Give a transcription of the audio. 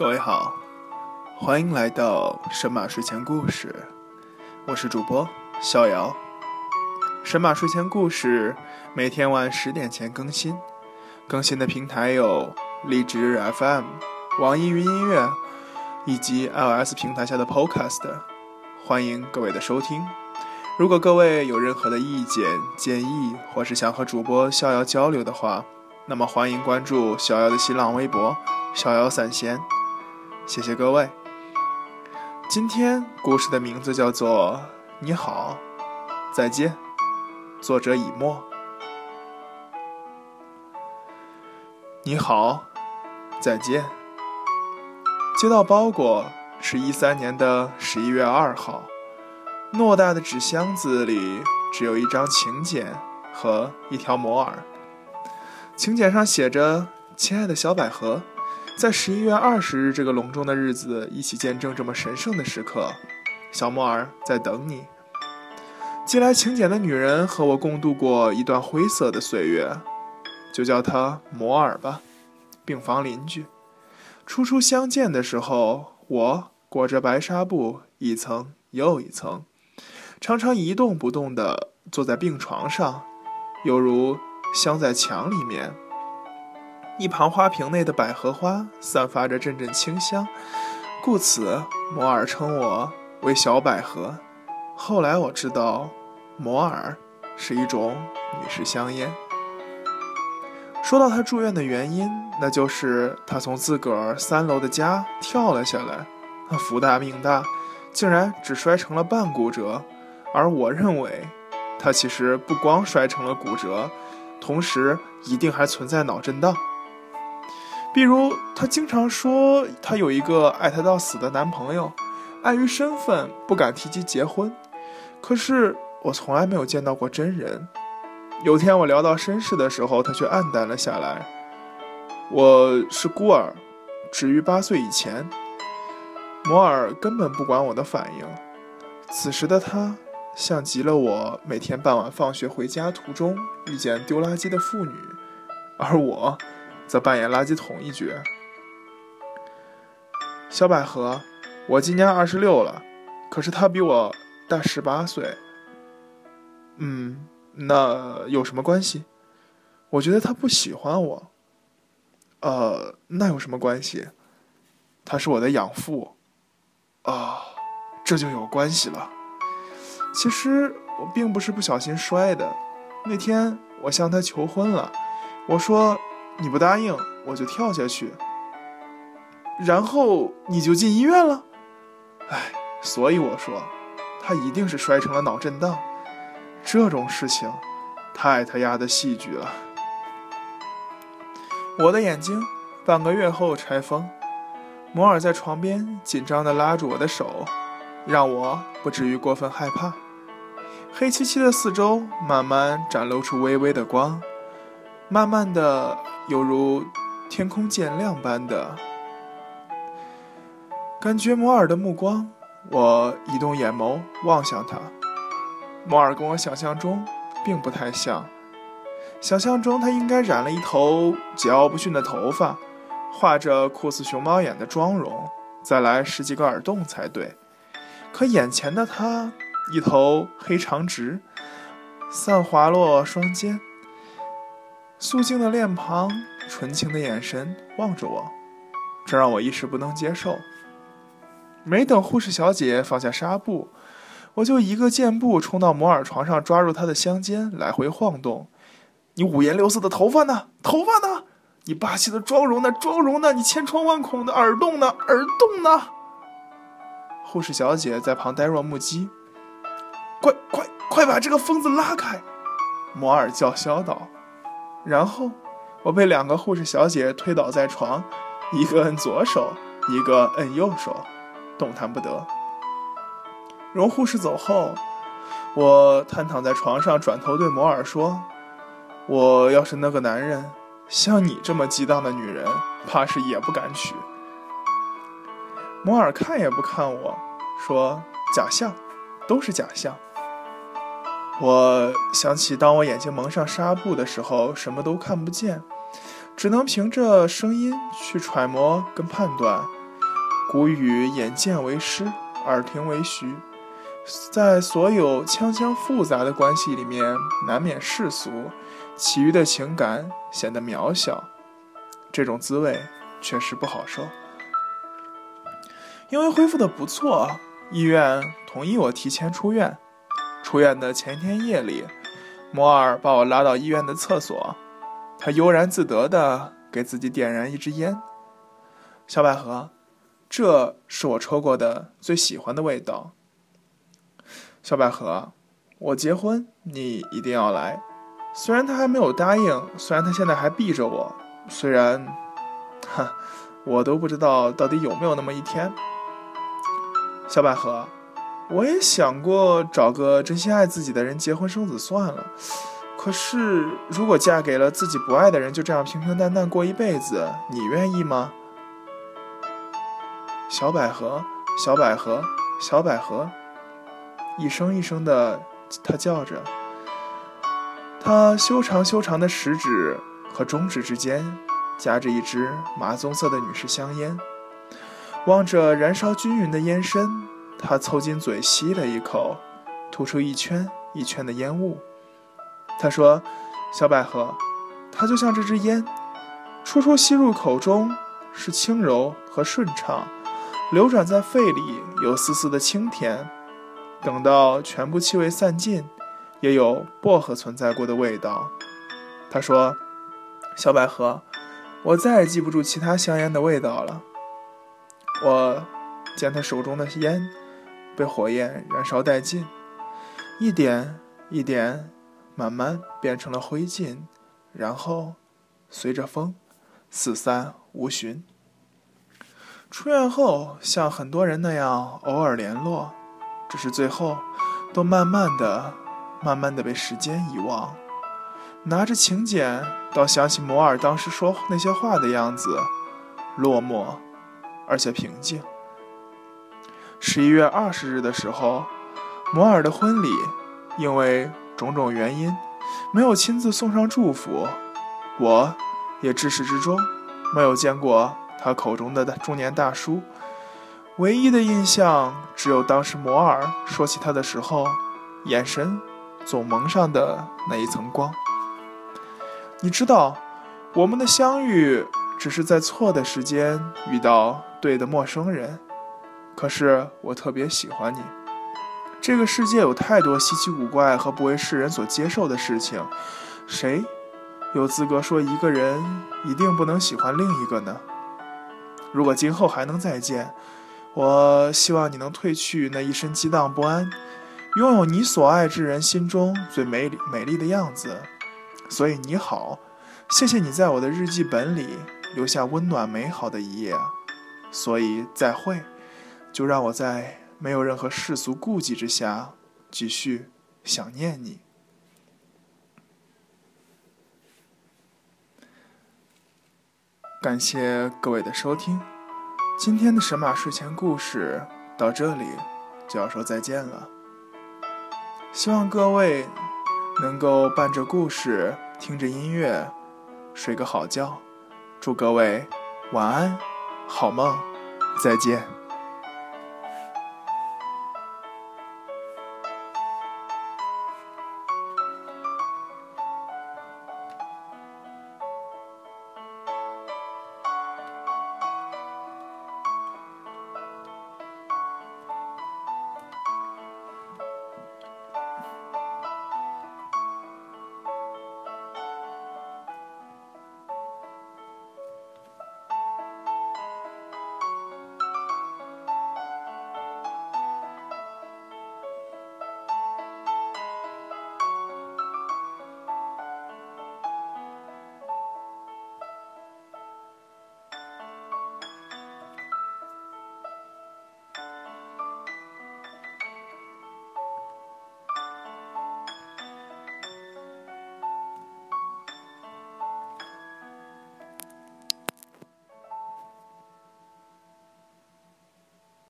各位好，欢迎来到神马睡前故事，我是主播逍遥。神马睡前故事每天晚十点前更新，更新的平台有荔枝 FM、网易云音乐以及 iOS 平台下的 Podcast，欢迎各位的收听。如果各位有任何的意见建议，或是想和主播逍遥交流的话，那么欢迎关注逍遥的新浪微博“逍遥散闲”。谢谢各位。今天故事的名字叫做《你好，再见》，作者以沫。你好，再见。接到包裹是一三年的十一月二号，偌大的纸箱子里只有一张请柬和一条摩尔。请柬上写着：“亲爱的小百合。”在十一月二十日这个隆重的日子，一起见证这么神圣的时刻。小莫尔在等你。寄来请柬的女人和我共度过一段灰色的岁月，就叫她摩尔吧，病房邻居。初初相见的时候，我裹着白纱布，一层又一层，常常一动不动地坐在病床上，犹如镶在墙里面。一旁花瓶内的百合花散发着阵阵清香，故此摩尔称我为小百合。后来我知道，摩尔是一种女士香烟。说到他住院的原因，那就是他从自个儿三楼的家跳了下来，福大命大，竟然只摔成了半骨折。而我认为，他其实不光摔成了骨折，同时一定还存在脑震荡。比如，她经常说她有一个爱她到死的男朋友，碍于身份不敢提及结婚。可是我从来没有见到过真人。有天我聊到身世的时候，她却黯淡了下来。我是孤儿，止于八岁以前。摩尔根本不管我的反应。此时的她，像极了我每天傍晚放学回家途中遇见丢垃圾的妇女，而我。则扮演垃圾桶一角。小百合，我今年二十六了，可是他比我大十八岁。嗯，那有什么关系？我觉得他不喜欢我。呃，那有什么关系？他是我的养父。啊，这就有关系了。其实我并不是不小心摔的。那天我向他求婚了，我说。你不答应，我就跳下去，然后你就进医院了。哎，所以我说，他一定是摔成了脑震荡。这种事情，太他丫的戏剧了。我的眼睛，半个月后拆封。摩尔在床边紧张地拉住我的手，让我不至于过分害怕。黑漆漆的四周慢慢展露出微微的光，慢慢的。犹如天空渐亮般的感觉，摩尔的目光，我移动眼眸望向他。摩尔跟我想象中并不太像，想象中他应该染了一头桀骜不驯的头发，画着酷似熊猫眼的妆容，再来十几个耳洞才对。可眼前的他，一头黑长直，散滑落双肩。素净的脸庞，纯情的眼神望着我，这让我一时不能接受。没等护士小姐放下纱布，我就一个箭步冲到摩尔床上，抓住他的香肩，来回晃动。你五颜六色的头发呢？头发呢？你霸气的妆容呢？妆容呢？你千疮万孔的耳洞呢？耳洞呢？护士小姐在旁呆若木鸡。快快快把这个疯子拉开！摩尔叫嚣道。然后，我被两个护士小姐推倒在床，一个摁左手，一个摁右手，动弹不得。容护士走后，我瘫躺在床上，转头对摩尔说：“我要是那个男人，像你这么激荡的女人，怕是也不敢娶。”摩尔看也不看我，说：“假象，都是假象。”我想起，当我眼睛蒙上纱布的时候，什么都看不见，只能凭着声音去揣摩跟判断。古语眼见为实，耳听为虚，在所有锵锵复杂的关系里面，难免世俗，其余的情感显得渺小，这种滋味确实不好受。因为恢复的不错，医院同意我提前出院。出院的前一天夜里，摩尔把我拉到医院的厕所，他悠然自得地给自己点燃一支烟。小百合。这是我抽过的最喜欢的味道，小百合，我结婚你一定要来。虽然他还没有答应，虽然他现在还避着我，虽然，哈，我都不知道到底有没有那么一天。小百合，我也想过找个真心爱自己的人结婚生子算了，可是如果嫁给了自己不爱的人，就这样平平淡淡过一辈子，你愿意吗？小百合，小百合，小百合，一声一声的，他叫着。他修长修长的食指和中指之间夹着一支麻棕色的女士香烟，望着燃烧均匀的烟身，他凑近嘴吸了一口，吐出一圈一圈的烟雾。他说：“小百合，它就像这支烟，初初吸入口中是轻柔和顺畅。”流转在肺里，有丝丝的清甜；等到全部气味散尽，也有薄荷存在过的味道。他说：“小百合，我再也记不住其他香烟的味道了。”我见他手中的烟被火焰燃烧殆尽，一点一点，慢慢变成了灰烬，然后随着风四散无寻。出院后，像很多人那样偶尔联络，只是最后都慢慢的、慢慢的被时间遗忘。拿着请柬，倒想起摩尔当时说那些话的样子，落寞而且平静。十一月二十日的时候，摩尔的婚礼，因为种种原因，没有亲自送上祝福，我也至始至终没有见过。他口中的中年大叔，唯一的印象只有当时摩尔说起他的时候，眼神总蒙上的那一层光。你知道，我们的相遇只是在错的时间遇到对的陌生人，可是我特别喜欢你。这个世界有太多稀奇古怪和不为世人所接受的事情，谁有资格说一个人一定不能喜欢另一个呢？如果今后还能再见，我希望你能褪去那一身激荡不安，拥有你所爱之人心中最美丽美丽的样子。所以你好，谢谢你在我的日记本里留下温暖美好的一页。所以再会，就让我在没有任何世俗顾忌之下，继续想念你。感谢各位的收听，今天的神马睡前故事到这里就要说再见了。希望各位能够伴着故事，听着音乐，睡个好觉。祝各位晚安，好梦，再见。